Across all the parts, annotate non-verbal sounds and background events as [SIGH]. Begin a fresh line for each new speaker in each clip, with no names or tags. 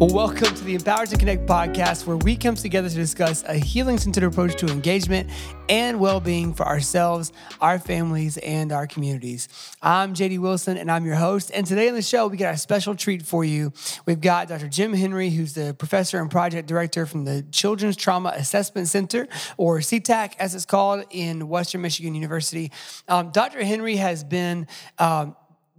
Well, welcome to the Empowered to Connect podcast, where we come together to discuss a healing centered approach to engagement and well being for ourselves, our families, and our communities. I'm JD Wilson, and I'm your host. And today on the show, we got a special treat for you. We've got Dr. Jim Henry, who's the professor and project director from the Children's Trauma Assessment Center, or CTAC as it's called, in Western Michigan University. Um, Dr. Henry has been um,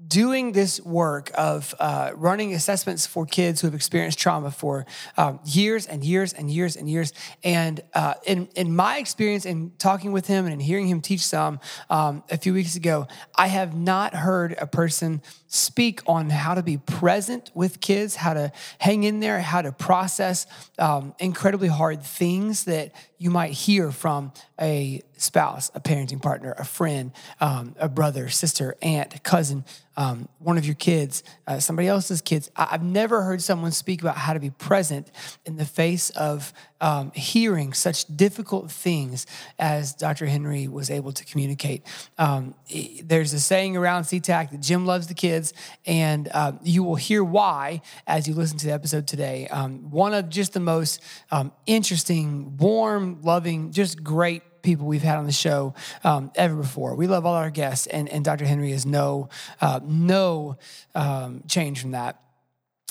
doing this work of uh, running assessments for kids who have experienced trauma for um, years and years and years and years. And uh, in, in my experience in talking with him and in hearing him teach some um, a few weeks ago, I have not heard a person speak on how to be present with kids, how to hang in there, how to process um, incredibly hard things that you might hear from a spouse, a parenting partner, a friend, um, a brother, sister, aunt, cousin, um, one of your kids, uh, somebody else's kids. I- have never heard someone speak about how to be present in the face of um, hearing such difficult things as Dr. Henry was able to communicate. Um, there's a saying around CTAC that Jim loves the kids, and uh, you will hear why as you listen to the episode today. Um, one of just the most um, interesting, warm, loving, just great people we've had on the show um, ever before. We love all our guests, and, and Dr. Henry is no uh, no um, change from that.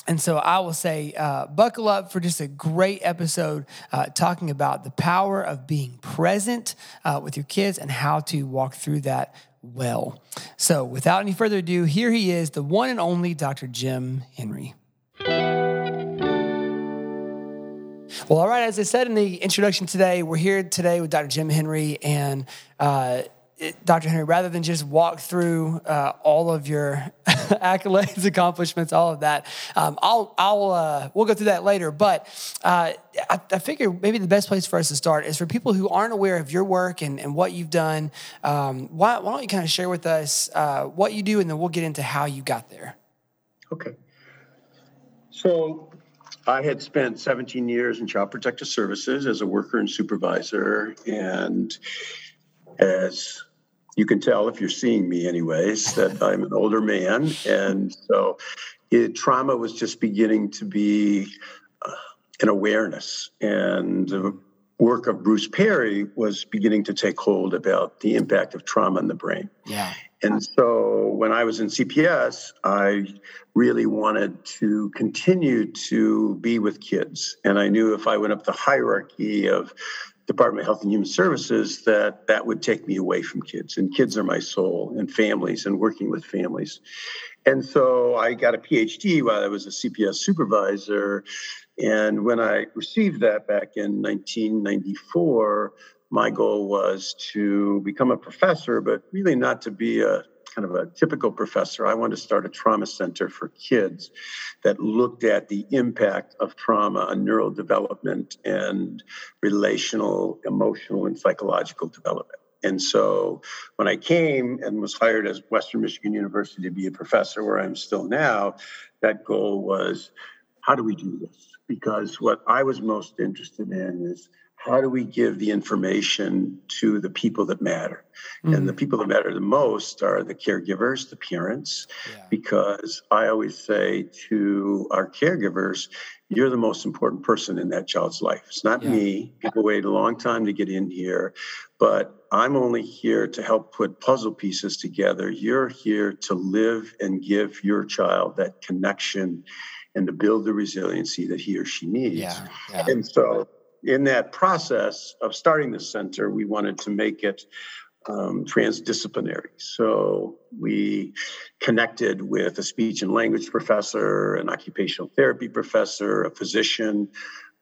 And so I will say, uh, buckle up for just a great episode uh, talking about the power of being present uh, with your kids and how to walk through that well. So, without any further ado, here he is, the one and only Dr. Jim Henry. Well, all right, as I said in the introduction today, we're here today with Dr. Jim Henry and Dr. Henry, rather than just walk through uh, all of your [LAUGHS] accolades, [LAUGHS] accomplishments, all of that, um, I'll, I'll, uh, we'll go through that later. But uh, I, I, figure maybe the best place for us to start is for people who aren't aware of your work and, and what you've done. Um, why, why, don't you kind of share with us uh, what you do, and then we'll get into how you got there.
Okay. So I had spent 17 years in Child Protective Services as a worker and supervisor, and as you can tell if you're seeing me anyways that i'm an older man. And so it, trauma was just beginning to be uh, an awareness. And the work of bruce perry was beginning to take hold about the impact of trauma in the brain.
Yeah.
And so when i was in cps i really wanted to continue to be with kids. And i knew if i went up the hierarchy of Department of Health and Human Services that that would take me away from kids. And kids are my soul, and families, and working with families. And so I got a PhD while I was a CPS supervisor. And when I received that back in 1994, my goal was to become a professor, but really not to be a kind of a typical professor. I wanted to start a trauma center for kids that looked at the impact of trauma on neural development and relational, emotional, and psychological development. And so when I came and was hired as Western Michigan University to be a professor, where I'm still now, that goal was how do we do this? Because what I was most interested in is how do we give the information to the people that matter? Mm-hmm. And the mm. people that matter the most are the caregivers, the parents, yeah. because I always say to our caregivers, you're the most important person in that child's life. It's not yeah. me. People wait a long time to get in here, but I'm only here to help put puzzle pieces together. You're here to live and give your child that connection and to build the resiliency that he or she needs.
Yeah.
And so in that process of starting the center, we wanted to make it um, transdisciplinary. So we connected with a speech and language professor, an occupational therapy professor, a physician,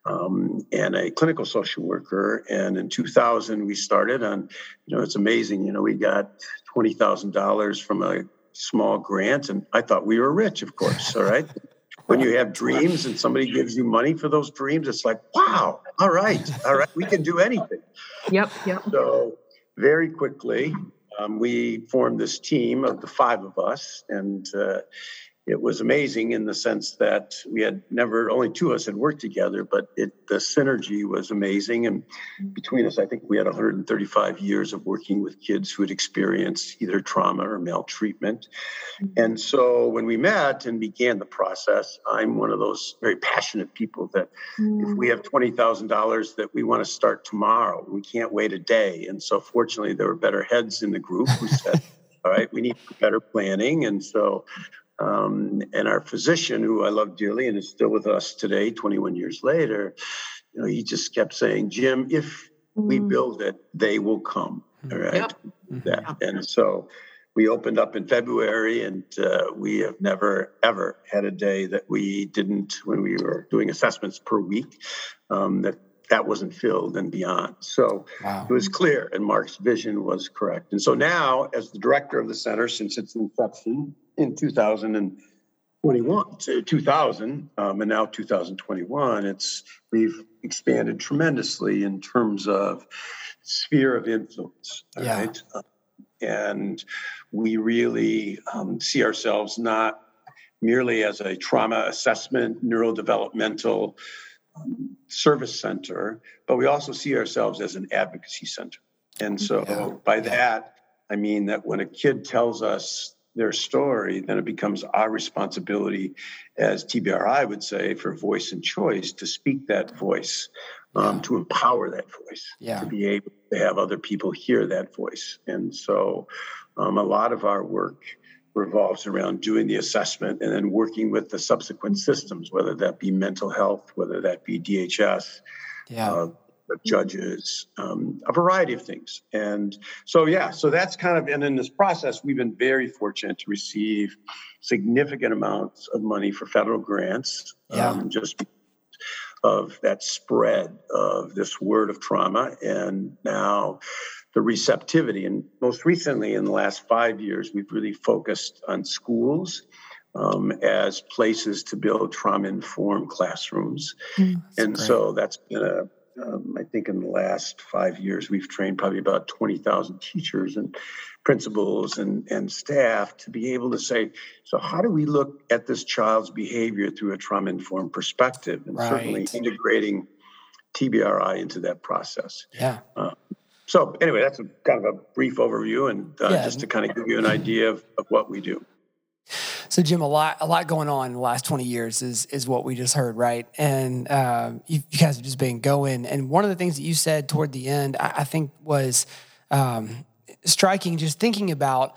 um, and a clinical social worker. And in 2000, we started on, you know, it's amazing. You know, we got $20,000 from a small grant, and I thought we were rich, of course. All right [LAUGHS] when you have dreams and somebody gives you money for those dreams, it's like, wow, all right, all right, we can do anything.
Yep, yep.
So very quickly, um, we formed this team of the five of us, and uh, it was amazing in the sense that we had never only two of us had worked together but it the synergy was amazing. And between us i think we had 135 years of working with kids who had experienced either trauma or maltreatment. And so when we met and began the process i'm one of those very passionate people that if we have $20000 that we want to start tomorrow we can't wait a day. And so fortunately there were better heads in the group who said [LAUGHS] all right we need better planning. And so um, and our physician, who I love dearly and is still with us today, 21 years later, you know, he just kept saying, Jim, if we mm. build it, they will come. Mm-hmm. All right. Yep. That. Mm-hmm. And so we opened up in February, and uh, we have never, ever had a day that we didn't, when we were doing assessments per week, um, that that wasn't filled and beyond. So wow. it was clear, and Mark's vision was correct. And so now, as the director of the center since its inception, in 2021 to 2000 um, and now 2021 it's we've expanded tremendously in terms of sphere of influence yeah. right um, and we really um, see ourselves not merely as a trauma assessment neurodevelopmental service center but we also see ourselves as an advocacy center and so yeah. by that i mean that when a kid tells us their story, then it becomes our responsibility, as TBRI would say, for voice and choice to speak that voice, um, yeah. to empower that voice, yeah. to be able to have other people hear that voice. And so um, a lot of our work revolves around doing the assessment and then working with the subsequent systems, whether that be mental health, whether that be DHS. Yeah. Uh, judges, um, a variety of things. And so, yeah, so that's kind of, and in this process, we've been very fortunate to receive significant amounts of money for federal grants, yeah. um, just of that spread of this word of trauma. And now the receptivity. And most recently, in the last five years, we've really focused on schools. Um, as places to build trauma informed classrooms. Mm, and great. so that's been a um, I think in the last five years, we've trained probably about 20,000 teachers and principals and, and staff to be able to say, so how do we look at this child's behavior through a trauma informed perspective? And right. certainly integrating TBRI into that process.
Yeah. Uh,
so, anyway, that's a kind of a brief overview and uh, yeah. just to kind of give you an idea of, of what we do.
So, Jim, a lot, a lot going on in the last 20 years is, is what we just heard, right? And uh, you, you, guys have just been going. And one of the things that you said toward the end, I, I think was um, striking, just thinking about,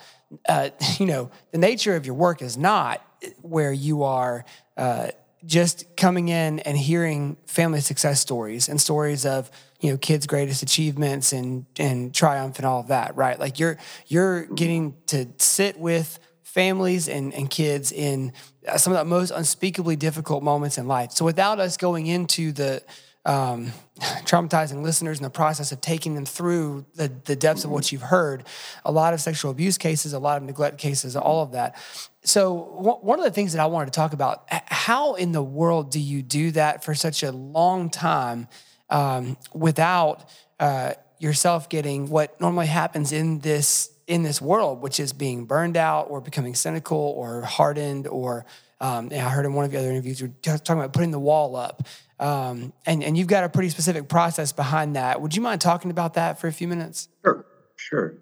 uh, [LAUGHS] you know, the nature of your work is not where you are uh, just coming in and hearing family success stories and stories of, you know, kids' greatest achievements and, and triumph and all of that, right? Like you're, you're getting to sit with families and, and kids in uh, some of the most unspeakably difficult moments in life. So without us going into the um, traumatizing listeners in the process of taking them through the, the depths of what you've heard, a lot of sexual abuse cases, a lot of neglect cases, all of that. So one of the things that I wanted to talk about, how in the world do you do that for such a long time um, without uh, yourself getting what normally happens in this in this world, which is being burned out or becoming cynical or hardened or um, I heard in one of the other interviews, you were talking about putting the wall up. Um, and, and you've got a pretty specific process behind that. Would you mind talking about that for a few minutes?
Sure, sure.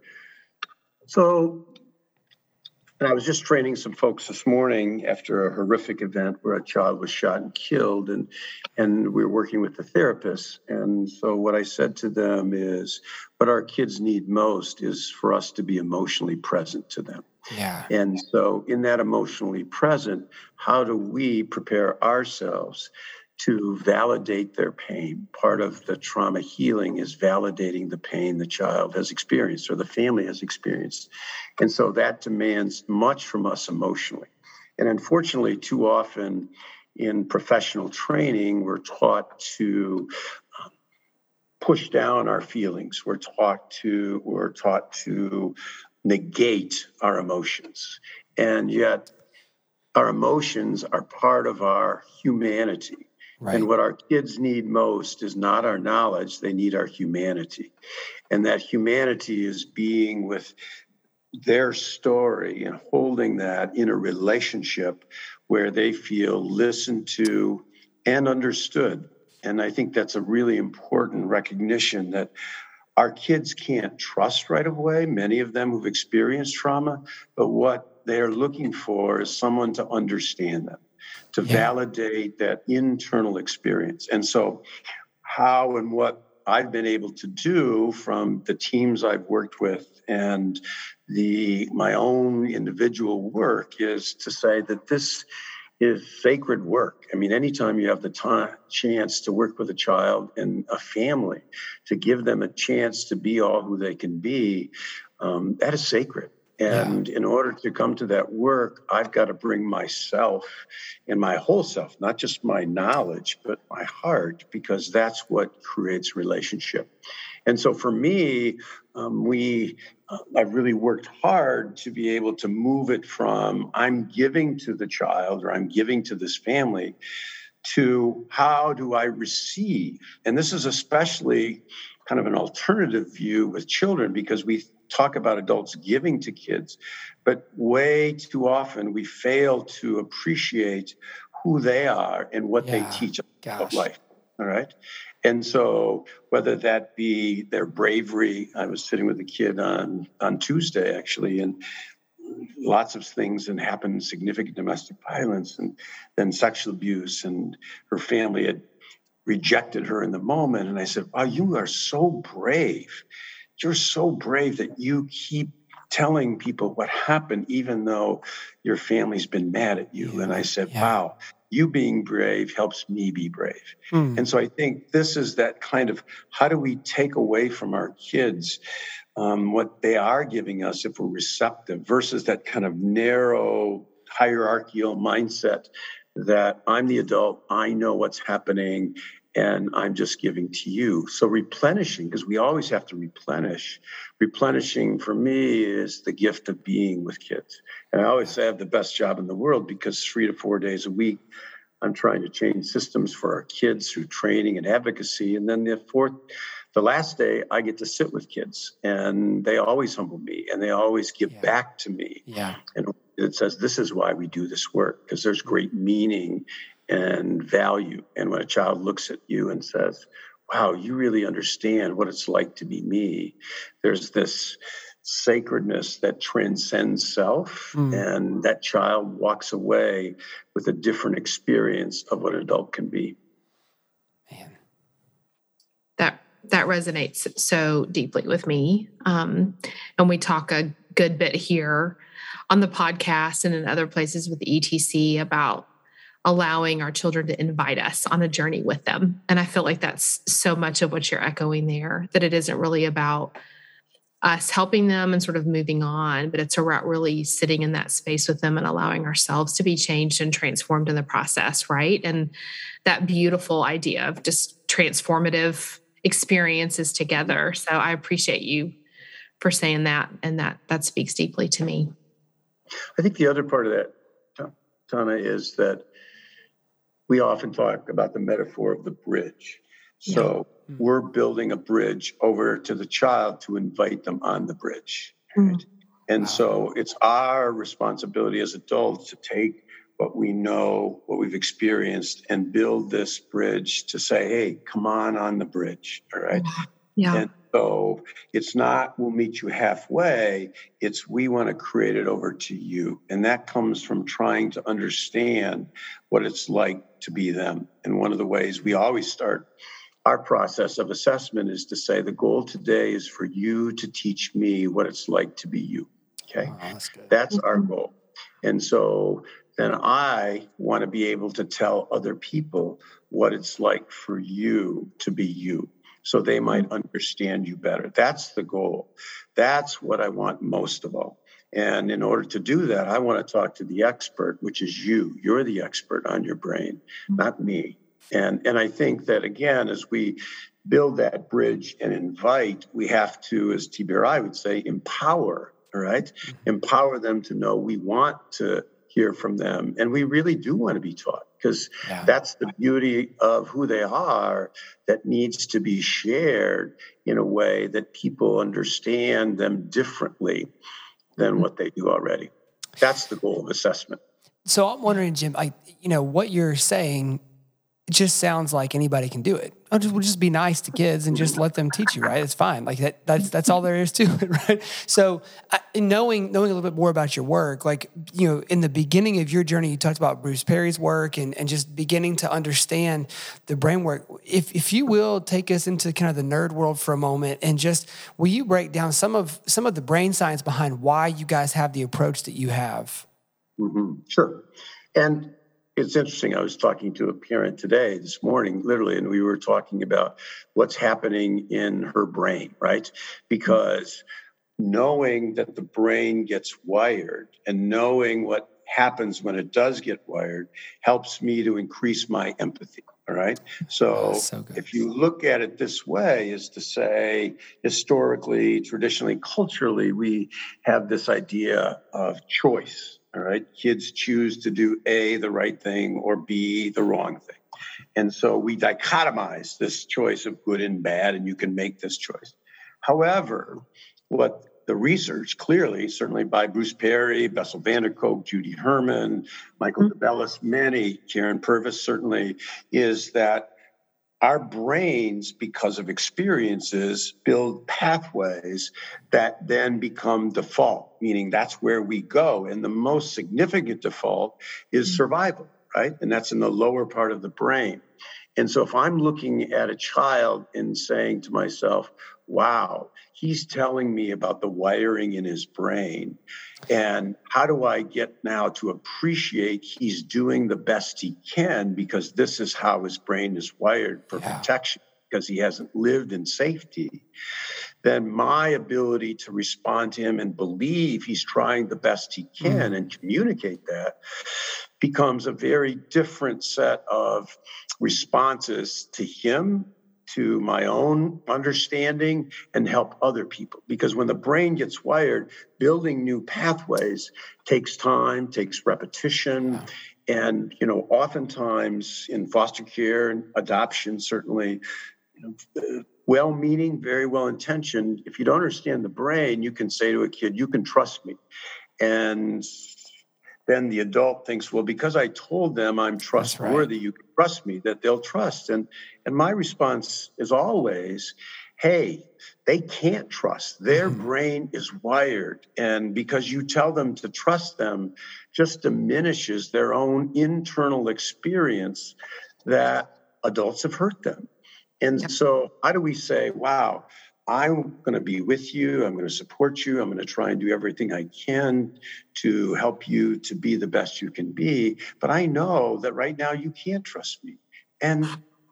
So and I was just training some folks this morning after a horrific event where a child was shot and killed, and and we were working with the therapists. And so what I said to them is, what our kids need most is for us to be emotionally present to them.
Yeah.
And so in that emotionally present, how do we prepare ourselves to validate their pain. Part of the trauma healing is validating the pain the child has experienced or the family has experienced. And so that demands much from us emotionally. And unfortunately, too often in professional training, we're taught to um, push down our feelings. We're taught to we're taught to negate our emotions. And yet our emotions are part of our humanity Right. And what our kids need most is not our knowledge, they need our humanity. And that humanity is being with their story and holding that in a relationship where they feel listened to and understood. And I think that's a really important recognition that our kids can't trust right away, many of them who've experienced trauma, but what they're looking for is someone to understand them, to yeah. validate that internal experience. And so, how and what I've been able to do from the teams I've worked with and the my own individual work is to say that this is sacred work. I mean, anytime you have the time, chance to work with a child and a family, to give them a chance to be all who they can be, um, that is sacred. And yeah. in order to come to that work, I've got to bring myself and my whole self, not just my knowledge, but my heart, because that's what creates relationship. And so for me, um, we uh, I've really worked hard to be able to move it from I'm giving to the child or I'm giving to this family to how do I receive? And this is especially kind of an alternative view with children because we talk about adults giving to kids, but way too often we fail to appreciate who they are and what yeah, they teach about life. All right. And so, whether that be their bravery, I was sitting with a kid on on Tuesday actually, and lots of things and happened significant domestic violence and then sexual abuse, and her family had rejected her in the moment. And I said, "Wow, you are so brave. You're so brave that you keep." telling people what happened even though your family's been mad at you and i said yeah. wow you being brave helps me be brave. Mm. And so I think this is that kind of how do we take away from our kids um, what they are giving us if we're receptive versus that kind of narrow hierarchical mindset that I'm the adult, I know what's happening, and I'm just giving to you. So replenishing, because we always have to replenish. Replenishing for me is the gift of being with kids. And I always say I have the best job in the world because three to four days a week, I'm trying to change systems for our kids through training and advocacy. And then the fourth, the last day, I get to sit with kids and they always humble me and they always give yeah. back to me.
Yeah.
And it says, this is why we do this work because there's great meaning and value. And when a child looks at you and says, wow, you really understand what it's like to be me, there's this sacredness that transcends self. Mm. And that child walks away with a different experience of what an adult can be.
Man. That that resonates so deeply with me. Um, and we talk a good bit here on the podcast and in other places with ETC about allowing our children to invite us on a journey with them. And I feel like that's so much of what you're echoing there, that it isn't really about us helping them and sort of moving on, but it's about really sitting in that space with them and allowing ourselves to be changed and transformed in the process, right? And that beautiful idea of just transformative experiences together. So I appreciate you for saying that, and that that speaks deeply to me.
I think the other part of that, Tana, is that we often talk about the metaphor of the bridge. So yeah. mm-hmm. we're building a bridge over to the child to invite them on the bridge. Mm-hmm. And wow. so it's our responsibility as adults to take what we know, what we've experienced, and build this bridge to say, hey, come on on the bridge. All right.
Yeah.
And so it's not we'll meet you halfway, it's we want to create it over to you. And that comes from trying to understand what it's like to be them. And one of the ways we always start our process of assessment is to say the goal today is for you to teach me what it's like to be you. Okay. Oh, that's, that's our mm-hmm. goal. And so then I want to be able to tell other people what it's like for you to be you so they might mm-hmm. understand you better. That's the goal. That's what I want most of all. And in order to do that, I want to talk to the expert, which is you. You're the expert on your brain, mm-hmm. not me. And, and I think that, again, as we build that bridge and invite, we have to, as TBRI would say, empower, all right? mm-hmm. Empower them to know we want to hear from them. And we really do want to be taught because yeah. that's the beauty of who they are that needs to be shared in a way that people understand them differently than mm-hmm. what they do already. That's the goal of assessment.
So I'm wondering, Jim, I, you know, what you're saying it just sounds like anybody can do it. I'll just, we'll just be nice to kids and just let them teach you, right? It's fine. Like that, that's, that's all there is to it, [LAUGHS] right? So I, knowing, knowing a little bit more about your work, like, you know, in the beginning of your journey, you talked about Bruce Perry's work and, and just beginning to understand the brain work. If, if you will take us into kind of the nerd world for a moment and just, will you break down some of, some of the brain science behind why you guys have the approach that you have?
Mm-hmm. Sure. And it's interesting. I was talking to a parent today, this morning, literally, and we were talking about what's happening in her brain, right? Because knowing that the brain gets wired and knowing what happens when it does get wired helps me to increase my empathy. All right. So, oh, so if you look at it this way, is to say historically, traditionally, culturally, we have this idea of choice all right. Kids choose to do A, the right thing, or B, the wrong thing. And so we dichotomize this choice of good and bad, and you can make this choice. However, what the research clearly, certainly by Bruce Perry, Bessel van der Kolk, Judy Herman, Michael mm-hmm. DeBellis, many, Karyn Purvis certainly, is that our brains, because of experiences, build pathways that then become default, meaning that's where we go. And the most significant default is mm. survival, right? And that's in the lower part of the brain. And so if I'm looking at a child and saying to myself, wow, he's telling me about the wiring in his brain. And how do I get now to appreciate he's doing the best he can because this is how his brain is wired for yeah. protection because he hasn't lived in safety? Then my ability to respond to him and believe he's trying the best he can mm. and communicate that becomes a very different set of responses to him to my own understanding and help other people. Because when the brain gets wired, building new pathways takes time, takes repetition. And, you know, oftentimes in foster care and adoption, certainly, you know, well meaning, very well intentioned. If you don't understand the brain, you can say to a kid, you can trust me. And then the adult thinks, well, because I told them I'm trustworthy, right. you can trust me, that they'll trust. And and my response is always, hey, they can't trust. Their mm-hmm. brain is wired. And because you tell them to trust them, just diminishes their own internal experience that adults have hurt them. And yep. so, how do we say, wow, I'm going to be with you. I'm going to support you. I'm going to try and do everything I can to help you to be the best you can be. But I know that right now you can't trust me. And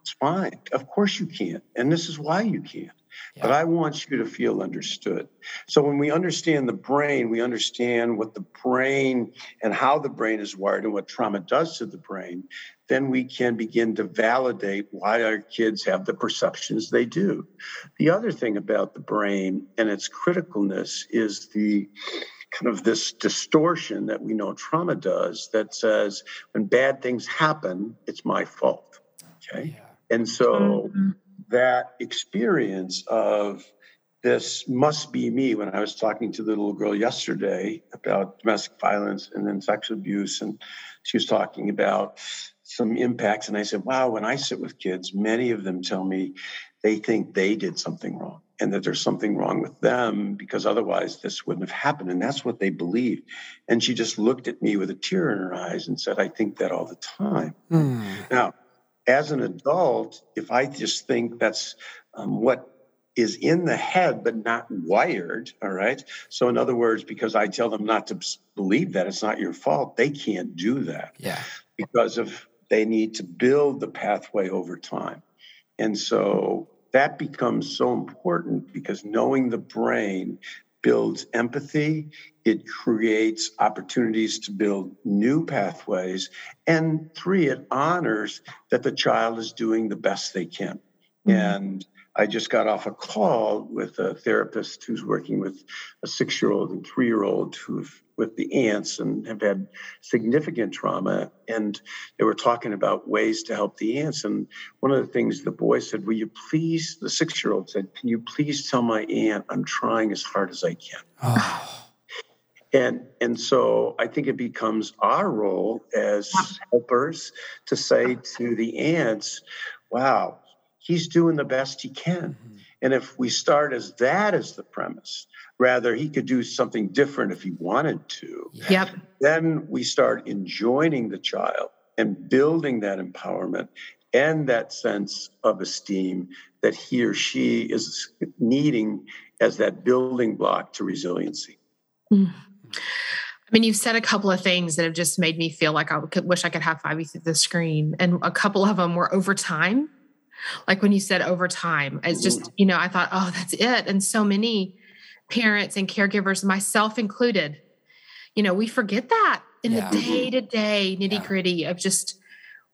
it's fine. Of course you can't. And this is why you can't. Yeah. But I want you to feel understood. So when we understand the brain, we understand what the brain and how the brain is wired and what trauma does to the brain, then we can begin to validate why our kids have the perceptions they do. The other thing about the brain and its criticalness is the kind of this distortion that we know trauma does that says when bad things happen, it's my fault. Okay. Yeah. And so mm-hmm that experience of this must be me when I was talking to the little girl yesterday about domestic violence and then sexual abuse. And she was talking about some impacts. And I said, wow, when I sit with kids, many of them tell me they think they did something wrong and that there's something wrong with them because otherwise this wouldn't have happened. And that's what they believe. And she just looked at me with a tear in her eyes and said, I think that all the time. Mm. Now, as an adult, if I just think that's um, what is in the head but not wired, all right? So, in other words, because I tell them not to believe that it's not your fault, they can't do that.
Yeah.
Because of they need to build the pathway over time. And so that becomes so important because knowing the brain builds empathy, it creates opportunities to build new pathways, and three, it honors that the child is doing the best they can. Mm-hmm. And I just got off a call with a therapist who's working with a six year old and three year old who've with the aunts and have had significant trauma. And they were talking about ways to help the aunts. And one of the things the boy said, Will you please, the six year old said, Can you please tell my aunt I'm trying as hard as I can? Oh. [SIGHS] And and so I think it becomes our role as helpers to say to the aunts, wow, he's doing the best he can. Mm-hmm. And if we start as that as the premise, rather he could do something different if he wanted to.
Yep.
Then we start enjoining the child and building that empowerment and that sense of esteem that he or she is needing as that building block to resiliency. Mm.
I mean, you've said a couple of things that have just made me feel like I could wish I could have five through the screen. And a couple of them were over time. Like when you said over time, it's just, mm-hmm. you know, I thought, oh, that's it. And so many parents and caregivers, myself included, you know, we forget that in yeah. the day to day nitty gritty yeah. of just,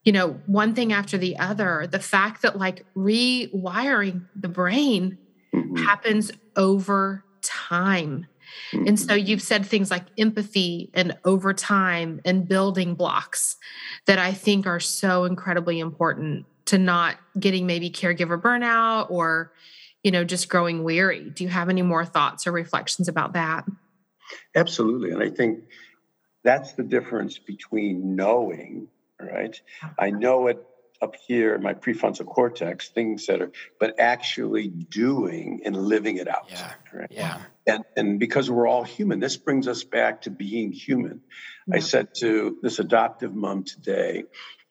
you know, one thing after the other. The fact that like rewiring the brain mm-hmm. happens over time. And so mm-hmm. you've said things like empathy and over time and building blocks that I think are so incredibly important to not getting maybe caregiver burnout or, you know, just growing weary. Do you have any more thoughts or reflections about that?
Absolutely. And I think that's the difference between knowing, right? I know it up here in my prefrontal cortex, things that are, but actually doing and living it out.
Yeah.
Right?
Yeah.
And, and because we're all human, this brings us back to being human. Yeah. I said to this adoptive mom today,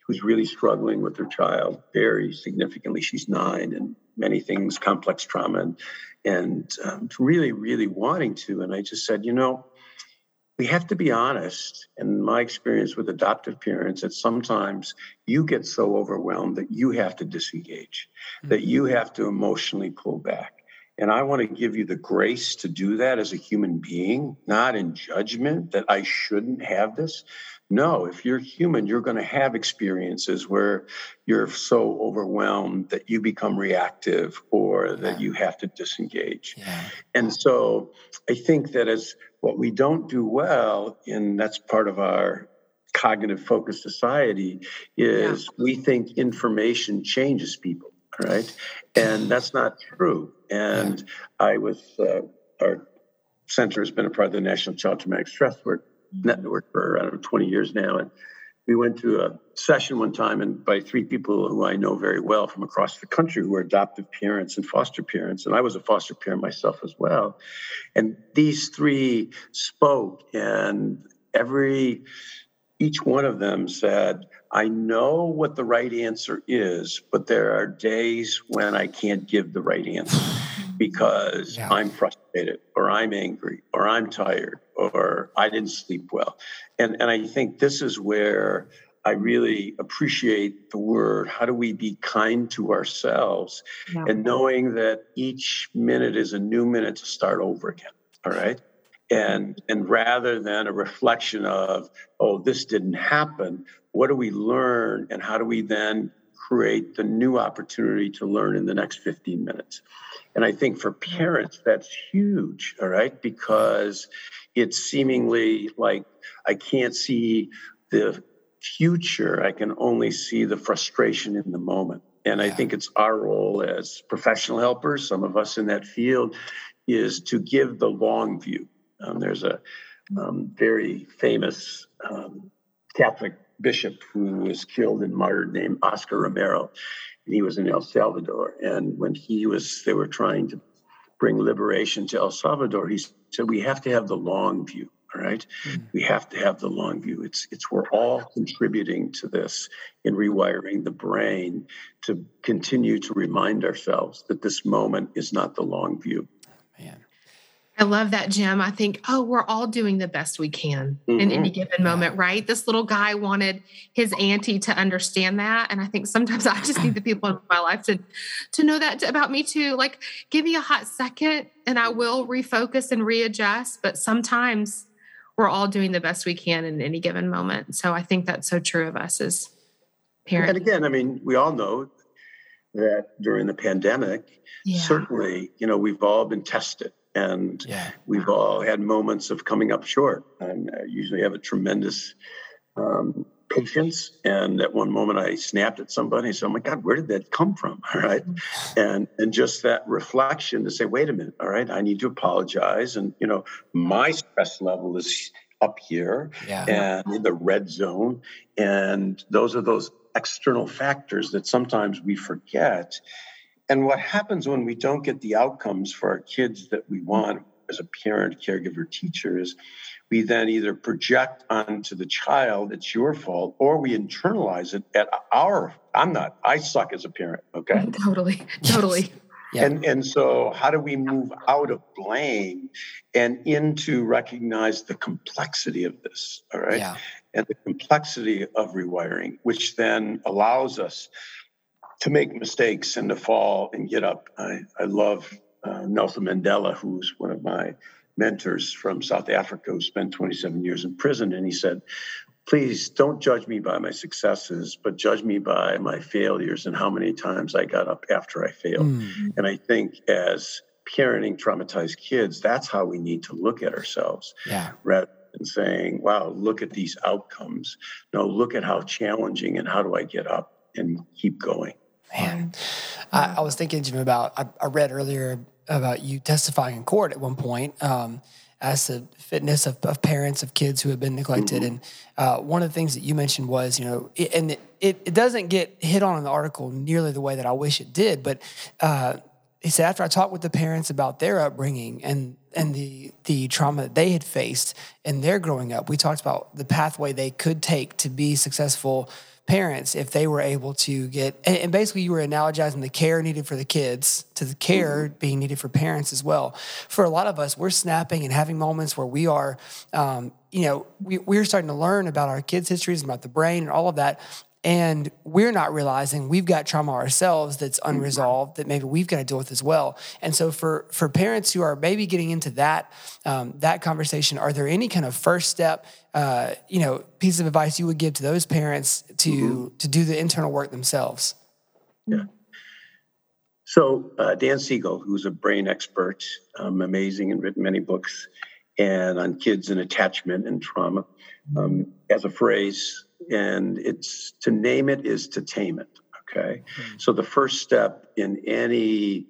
who's really struggling with her child very significantly. She's nine and many things, complex trauma, and, and um, really, really wanting to. And I just said, you know, we have to be honest. In my experience with adoptive parents, that sometimes you get so overwhelmed that you have to disengage, mm-hmm. that you have to emotionally pull back. And I want to give you the grace to do that as a human being, not in judgment that I shouldn't have this. No, if you're human, you're going to have experiences where you're so overwhelmed that you become reactive or yeah. that you have to disengage. Yeah. And so I think that as what we don't do well, and that's part of our cognitive focused society, is yeah. we think information changes people, right? And that's not true. And. I was, uh, our center has been a part of the National Child Traumatic Stress Work. Network for, I don't know, 20 years now. And we went to a session one time and by three people who I know very well from across the country who are adoptive parents and foster parents. And I was a foster parent myself as well. And these three spoke and every each one of them said, I know what the right answer is, but there are days when I can't give the right answer because yeah. I'm frustrated or I'm angry or I'm tired or I didn't sleep well. And, and I think this is where I really appreciate the word how do we be kind to ourselves yeah. and knowing that each minute is a new minute to start over again. All right. And, and rather than a reflection of, oh, this didn't happen, what do we learn and how do we then create the new opportunity to learn in the next 15 minutes? And I think for parents, that's huge, all right, because it's seemingly like I can't see the future, I can only see the frustration in the moment. And I think it's our role as professional helpers, some of us in that field, is to give the long view. Um, there's a um, very famous um, Catholic bishop who was killed and martyred named Oscar Romero he was in El Salvador. And when he was, they were trying to bring liberation to El Salvador. He said, "We have to have the long view." All right, mm. we have to have the long view. It's it's we're all contributing to this in rewiring the brain to continue to remind ourselves that this moment is not the long view.
I love that, Jim. I think, oh, we're all doing the best we can mm-hmm. in any given moment, right? This little guy wanted his auntie to understand that. And I think sometimes [LAUGHS] I just need the people in my life to to know that about me too. Like, give me a hot second and I will refocus and readjust. But sometimes we're all doing the best we can in any given moment. So I think that's so true of us as parents.
And again, I mean, we all know that during the pandemic, yeah. certainly, you know, we've all been tested and yeah. we've all had moments of coming up short. And I usually have a tremendous um, patience. And at one moment, I snapped at somebody. So "Oh my God, where did that come from?" [LAUGHS] All right, and and just that reflection to say, "Wait a minute, all right, I need to apologize." And you know, my stress level is up here
Yeah.
and in the red zone. And those are those external factors that sometimes we forget. And what happens when we don't get the outcomes for our kids that we want as a parent, caregiver, teacher is we then either project onto the child, it's your fault, or we internalize it at our, I'm not, I suck as a parent, okay? [LAUGHS]
Totally. Totally.
Yeah.
And and so how do we move out of blame and into recognize the complexity of this? All right.
Yeah.
And the complexity of rewiring, which then allows us to make mistakes and to fall and get up. I, I love uh, Nelson Mandela, who's one of my mentors from South Africa, who spent 27 years in prison. And he said, please don't judge me by my successes, but judge me by my failures and how many times I got up after I failed.
Mm.
And I think as parenting traumatized kids, that's how we need to look at ourselves
Yeah.
rather than saying, wow, look at these outcomes. No, look at how challenging and how do I get up and keep going.
Man, I, I was thinking, Jim, about I, I read earlier about you testifying in court at one point um, as the fitness of, of parents of kids who have been neglected. And uh, one of the things that you mentioned was, you know, it, and it, it, it doesn't get hit on in the article nearly the way that I wish it did, but uh, he said after I talked with the parents about their upbringing and and the the trauma that they had faced in their growing up, we talked about the pathway they could take to be successful parents if they were able to get and, and basically you were analogizing the care needed for the kids to the care being needed for parents as well. For a lot of us we're snapping and having moments where we are um, you know we, we're starting to learn about our kids histories and about the brain and all of that and we're not realizing we've got trauma ourselves that's unresolved that maybe we've got to deal with as well. And so for for parents who are maybe getting into that um, that conversation are there any kind of first step uh, you know piece of advice you would give to those parents to to do the internal work themselves? Yeah.
So uh, Dan Siegel, who's a brain expert, um, amazing and written many books, and on kids and attachment and trauma, um, has a phrase, and it's to name it is to tame it. Okay, so the first step in any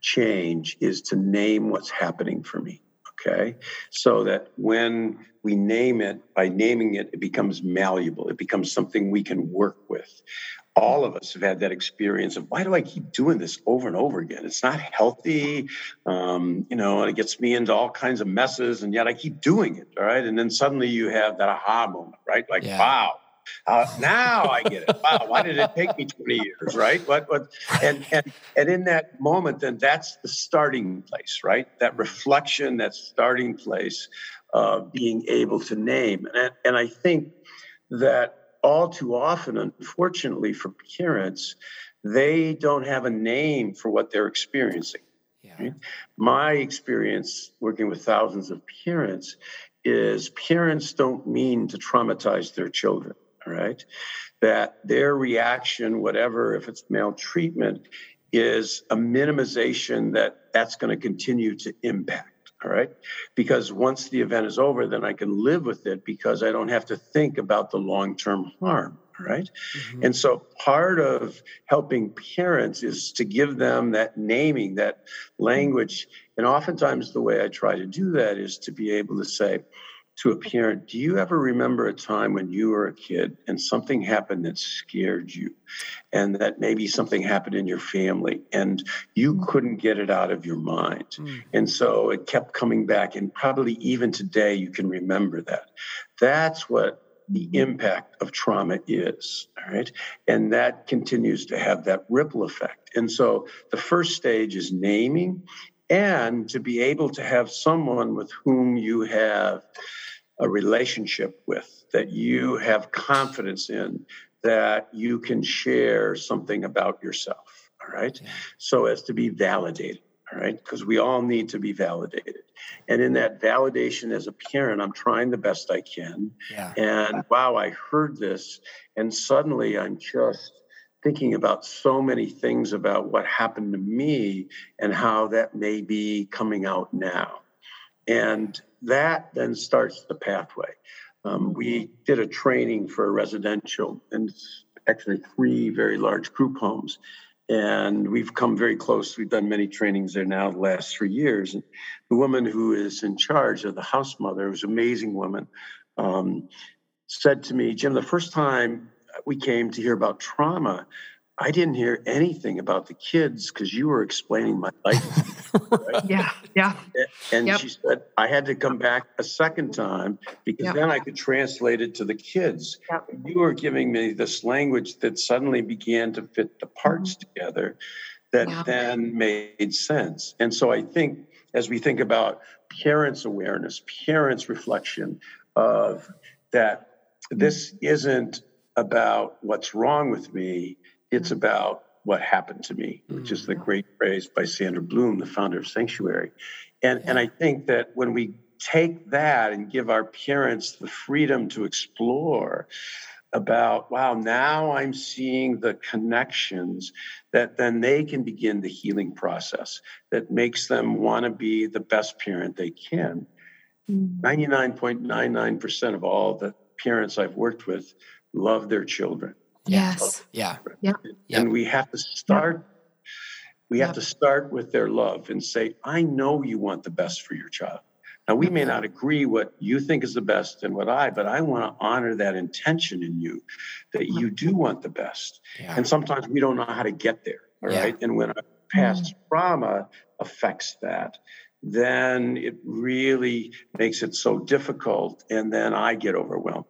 change is to name what's happening for me. Okay, so that when we name it, by naming it, it becomes malleable. It becomes something we can work with all of us have had that experience of why do I keep doing this over and over again? It's not healthy, um, you know, and it gets me into all kinds of messes, and yet I keep doing it. All right, and then suddenly you have that aha moment, right? Like,
Yeah.
wow. Uh, now I get it. Wow, why did it take me 20 years, right? What, what, and and and in that moment, then that's the starting place, right? That reflection, that starting place of being able to name, and and I think that all too often, unfortunately, for parents, they don't have a name for what they're experiencing.
yeah
My experience working with thousands of parents is parents don't mean to traumatize their children, all right? That their reaction, whatever, if it's maltreatment, is a minimization that that's going to continue to impact. All right. Because once the event is over, then I can live with it because I don't have to think about the long term harm. All right.
Mhm.
And so part of helping parents is to give them that naming, that language. And oftentimes the way I try to do that is to be able to say to a parent, Do you ever remember a time when you were a kid and something happened that scared you? And that maybe something happened in your family and you couldn't get it out of your mind.
Mm.
And so it kept coming back. And probably even today, you can remember that. That's what the impact of trauma is. All right. And that continues to have that ripple effect. And so the first stage is naming and to be able to have someone with whom you have a relationship with, that you have confidence in, that you can share something about yourself. All right.
Yeah.
So as to be validated. All right. Because we all need to be validated. And in that validation as a parent, I'm trying the best I can.
yeah
And wow, I heard this. And suddenly I'm just thinking about so many things about what happened to me and how that may be coming out now. And that then starts the pathway. Um, we did a training for a residential and actually three very large group homes. and we've come very close. We've done many trainings there now the last three years. And the woman who is in charge of the house mother, who's an amazing woman, um, said to me, Jim, the first time we came to hear about trauma, I didn't hear anything about the kids because you were explaining my life.
Right? [LAUGHS] [LAUGHS] yeah, yeah.
And yep. she said I had to come back a second time because yep. then I could translate it to the kids. Yep. You were giving me this language that suddenly began to fit the parts mm-hmm. together that yeah. then made sense. And so I think as we think about parents' awareness, parents' reflection of that this isn't about what's wrong with me it's mm-hmm. about what happened to me, which is the mm-hmm. great phrase by Sandra Bloom, the founder of Sanctuary. And, and I think that when we take that and give our parents the freedom to explore about, wow, now I'm seeing the connections that then they can begin the healing process that makes them want to be the best parent they can. 99.99% mm-hmm. of all the parents I've worked with love their children.
Yes.
Yeah.
Yeah.
And we have to start. We have to start with their love and say, I know you want the best for your child. Now, we may not agree what you think is the best and what I, but I want to honor that intention in you that you do want the best. Yeah. And sometimes we don't know how to get there. All yeah. right. And when our past mm. trauma affects that, then it really makes it so difficult. And then I get overwhelmed.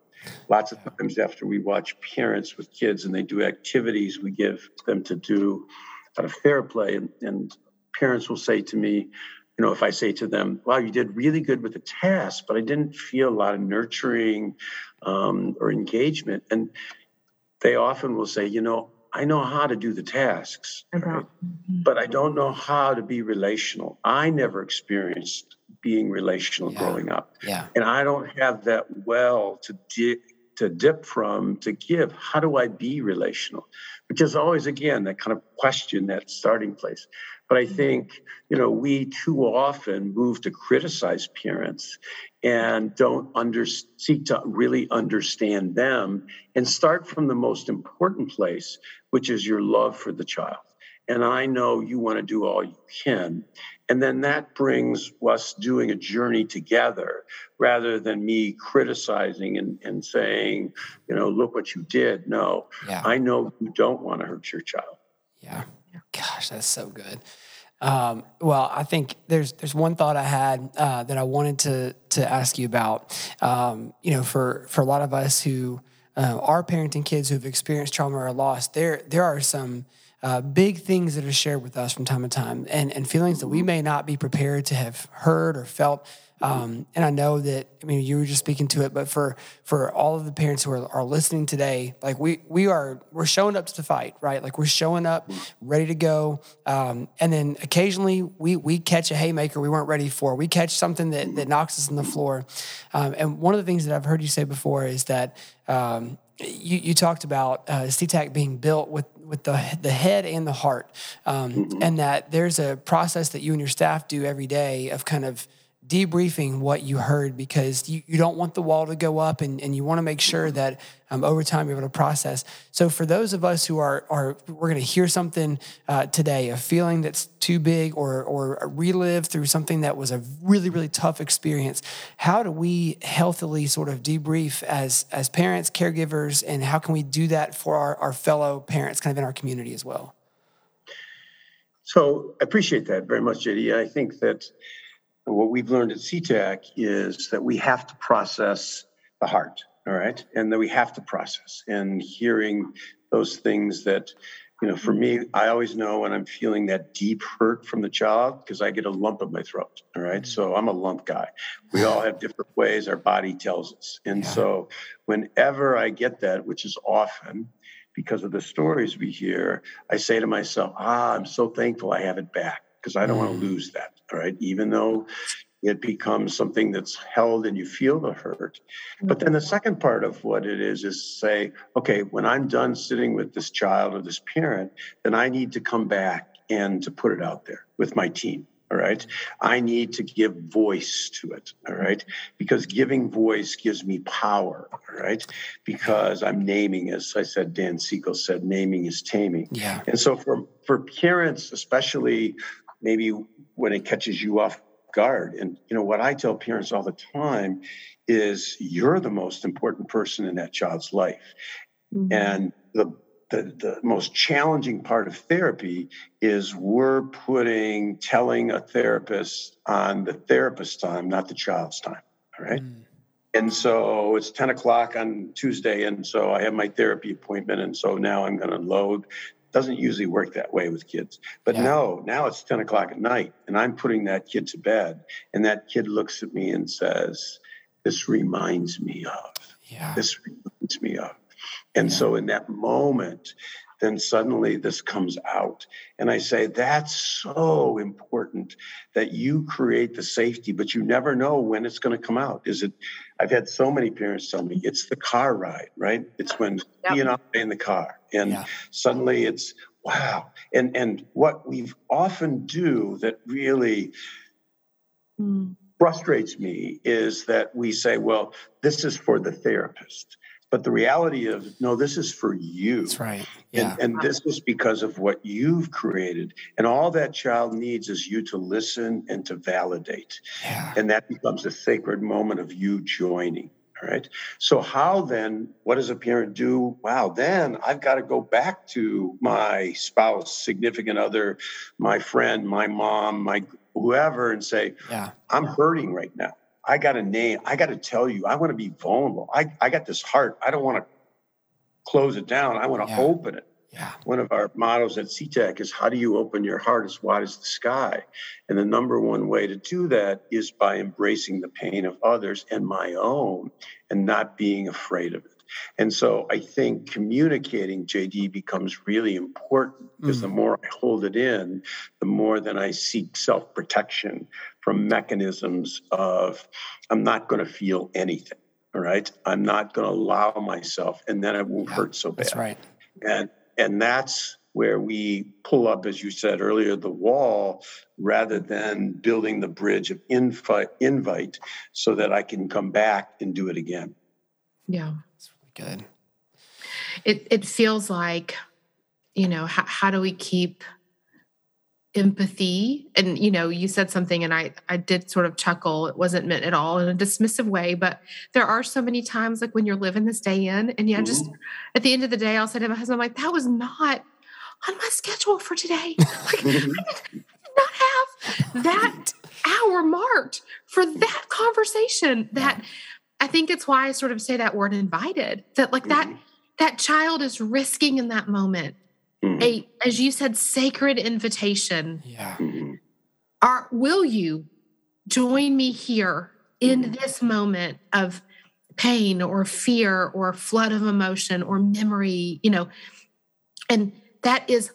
Lots of times after we watch parents with kids and they do activities we give them to do out of Theraplay, and, and parents will say to me, you know, if I say to them, wow, you did really good with the task, but I didn't feel a lot of nurturing um, or engagement. And they often will say, you know, I know how to do the tasks, right? Mm-hmm. but I don't know how to be relational. I never experienced being relational yeah. growing up.
Yeah.
And I don't have that well to dip, to dip from to give. How do I be relational? Which is always again that kind of question, that starting place. But I mm-hmm. think, you know, we too often move to criticize parents and don't under, seek to really understand them and start from the most important place, which is your love for the child. And I know you want to do all you can. And then that brings us doing a journey together rather than me criticizing and, and saying, you know, look what you did. No, yeah. I know you don't want to hurt your child.
Yeah. Gosh, that's so good. Um, well, I think there's there's one thought I had uh, that I wanted to to ask you about. Um, you know, for for a lot of us who uh, are parenting kids who've experienced trauma or loss, there there are some uh, big things that are shared with us from time to time and, and feelings that we may not be prepared to have heard or felt. Um, and I know that, I mean, you were just speaking to it, but for, for all of the parents who are, are listening today, like we, we are, we're showing up to the fight, right? Like we're showing up ready to go. Um, and then occasionally we, we catch a haymaker we weren't ready for. We catch something that, that knocks us on the floor. Um, and one of the things that I've heard you say before is that, um, you, you talked about uh, CTAC being built with with the the head and the heart, um, mm-hmm. and that there's a process that you and your staff do every day of kind of debriefing what you heard because you, you don't want the wall to go up and, and you want to make sure that um, over time you're able to process. So for those of us who are, are we're going to hear something uh, today, a feeling that's too big or, or relive through something that was a really, really tough experience, how do we healthily sort of debrief as, as parents, caregivers, and how can we do that for our, our fellow parents kind of in our community as well?
So I appreciate that very much, JD. I think that what we've learned at CTAC is that we have to process the heart, all right, and that we have to process and hearing those things that, you know, for me, I always know when I'm feeling that deep hurt from the child because I get a lump in my throat, all right. Mm-hmm. So I'm a lump guy. We all have different ways our body tells us, and yeah. so whenever I get that, which is often because of the stories we hear, I say to myself, ah, I'm so thankful I have it back because I don't mm. want to lose that. All right. Even though it becomes something that's held and you feel the hurt. But then the second part of what it is is say, okay, when I'm done sitting with this child or this parent, then I need to come back and to put it out there with my team. All right. I need to give voice to it. All right. Because giving voice gives me power. All right. Because I'm naming, as I said, Dan Siegel said, naming is taming.
Yeah.
And so for, for parents, especially maybe when it catches you off guard, and you know, what I tell parents all the time is you're the most important person in that child's life. Mm-hmm. And the the, the most challenging part of therapy is we're putting telling a therapist on the therapist's time, not the child's time. All right. Mm. And so it's 10 o'clock on Tuesday. And so I have my therapy appointment. And so now I'm going to load. Doesn't usually work that way with kids. But yeah. no, now it's 10 o'clock at night and I'm putting that kid to bed. And that kid looks at me and says, This reminds me of. Yeah. This reminds me of. And yeah. so in that moment, then suddenly this comes out. And I say, that's so important that you create the safety, but you never know when it's going to come out. Is it? I've had so many parents tell me it's the car ride, right? It's when yep. he and I are in the car, and yeah. suddenly it's wow. And and what we often do that really. Mm. Frustrates me is that we say, well, this is for the therapist but the reality of no this is for you.
That's right. Yeah.
and, and this is because of what you've created. And all that child needs is you to listen and to validate. Yeah. and that becomes a sacred moment of you joining all right? So how then what does a parent do? Wow then i've got to go back to my spouse significant other my friend my mom my whoever and say yeah. i'm hurting right now I got a name. I got to tell you, I want to be vulnerable. I, I got this heart. I don't want to close it down. I want to yeah. open it.
Yeah.
One of our mottos at CTAC is how do you open your heart as wide as the sky? And the number one way to do that is by embracing the pain of others and my own and not being afraid of it. And so I think communicating JD becomes really important because mm. the more I hold it in, the more then I seek self protection from mechanisms of I'm not going to feel anything. All right. I'm not going to allow myself, and then it won't yeah, hurt so bad.
That's right.
And and that's where we pull up, as you said earlier, the wall rather than building the bridge of invite, invite so that I can come back and do it again.
Yeah.
Good.
It, it feels like, you know, how, how do we keep empathy? And you know you said something and i i did sort of chuckle. It wasn't meant at all in a dismissive way but there are so many times like when you're living this day in and yeah mm-hmm. just at the end of the day i'll say to my husband I'm like that was not on my schedule for today. [LAUGHS] Like I did not have that [LAUGHS] hour marked for that conversation that i think it's why i sort of say that word invited that like mm-hmm. that that child is risking in that moment mm-hmm. a as you said sacred invitation
yeah
mm-hmm.
are will you join me here in mm-hmm. this moment of pain or fear or flood of emotion or memory you know and that is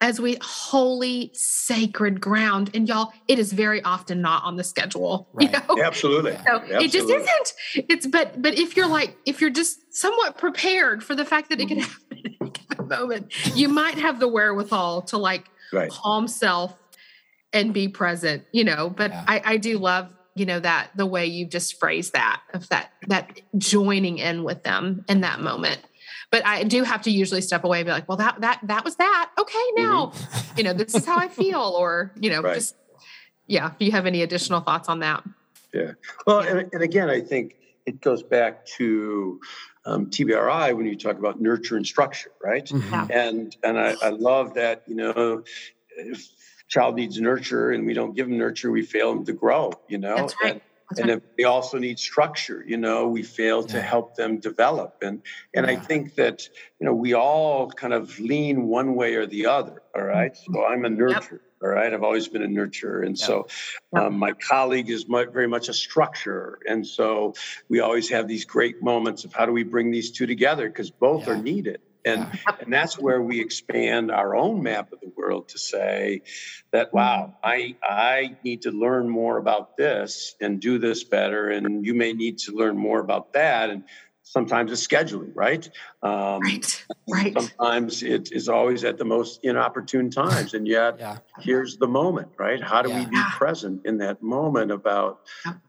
as we holy sacred ground and y'all it is very often not on the schedule [LAUGHS]
right. you know? absolutely
so
absolutely.
it just isn't it's but but if you're like if you're just somewhat prepared for the fact that it can mm-hmm. happen [LAUGHS] at any moment you might have the wherewithal to like right. calm self and be present you know but yeah. i i do love you know that the way you just phrase that of that that joining in with them in that moment but I do have to usually step away and be like, well, that that that was that. Okay, now, mm-hmm. you know, this is how I feel, or you know, right. just yeah. Do you have any additional thoughts on that?
Yeah. Well, yeah. And, and again, I think it goes back to um, TBRI when you talk about nurture and structure, right? Mm-hmm. And and I, I love that you know if child needs nurture and we don't give them nurture, we fail them to grow. You know,
That's right.
And, and if they also need structure you know we fail to help them develop and and yeah. i think that you know we all kind of lean one way or the other all right mm-hmm. so i'm a nurturer yep. all right i've always been a nurturer and yep. so um, my colleague is very much a structurer and so we always have these great moments of how do we bring these two together because both yeah. are needed and, and that's where we expand our own map of the world to say that, wow, I, I need to learn more about this and do this better. And you may need to learn more about that. And Sometimes it's scheduling, right?
Um, right. Right.
Sometimes it is always at the most inopportune times, and yet yeah. here's the moment, right? How do yeah. we be present in that moment about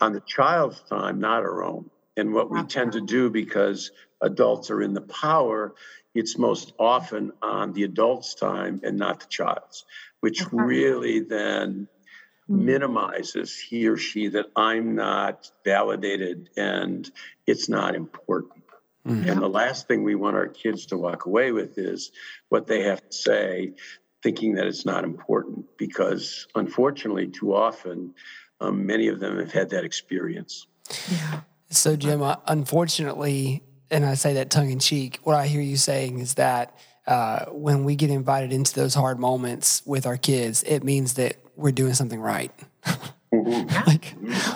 on the child's time, not our own? And what we tend to do because adults are in the power, it's most often on the adult's time and not the child's, which really then mm-hmm. minimizes he or she that I'm not validated and it's not important. Mm-hmm. And the last thing we want our kids to walk away with is what they have to say, thinking that it's not important, because unfortunately, too often, um, many of them have had that experience.
Yeah. So, Jim, uh, unfortunately, and I say that tongue in cheek, what I hear you saying is that uh, when we get invited into those hard moments with our kids, it means that we're doing something right. [LAUGHS] [LAUGHS] Like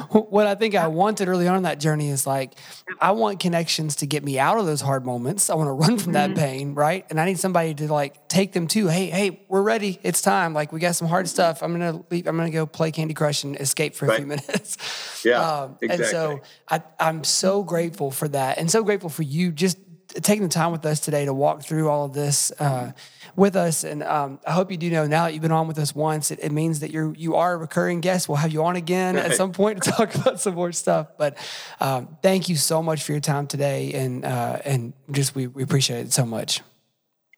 what I think I wanted early on in that journey is like I want connections to get me out of those hard moments. I want to run from that mm-hmm. pain, right? And I need somebody to like take them to, hey, hey, we're ready. It's time. Like we got some hard stuff. I'm gonna leave, I'm gonna go play Candy Crush and escape for a few minutes.
Yeah. [LAUGHS] Um, exactly.
And so I, I'm so grateful for that and so grateful for you just taking the time with us today to walk through all of this uh, with us. And um, I hope you do know now that you've been on with us once, it, it, means that you're you are a recurring guest. We'll have you on again right. at some point to talk [LAUGHS] about some more stuff. But um, thank you so much for your time today, and uh, and just we, we appreciate it so much.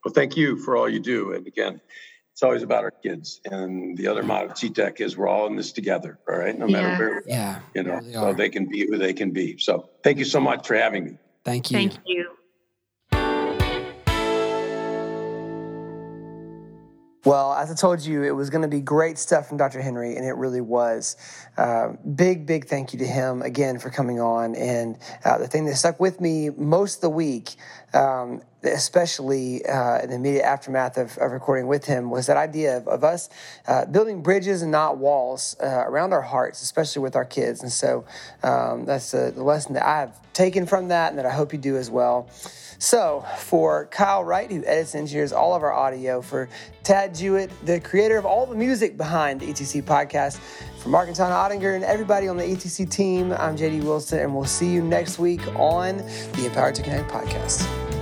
Well, thank you for all you do. And again, it's always about our kids. And the other motto of CTAC is we're all in this together. All right, no matter
yeah.
where,
yeah,
you know, really so they can be who they can be. So thank you so much for having me.
Thank you.
Thank you.
Well, as I told you, it was going to be great stuff from Dr. Henry, and it really was. Uh, big, big thank you to him again for coming on. And uh, the thing that stuck with me most of the week, um, especially uh, in the immediate aftermath of, of, recording with him, was that idea of, of us uh, building bridges and not walls uh, around our hearts, especially with our kids. And so um, that's the lesson that I've taken from that, and that I hope you do as well. So, for Kyle Wright, who edits and engineers all of our audio, for Tad Jewett, the creator of all the music behind the ETC podcast, for Mark and Tana Ottinger, and everybody on the ETC team, I'm JD Wilson, and we'll see you next week on the Empowered to Connect podcast.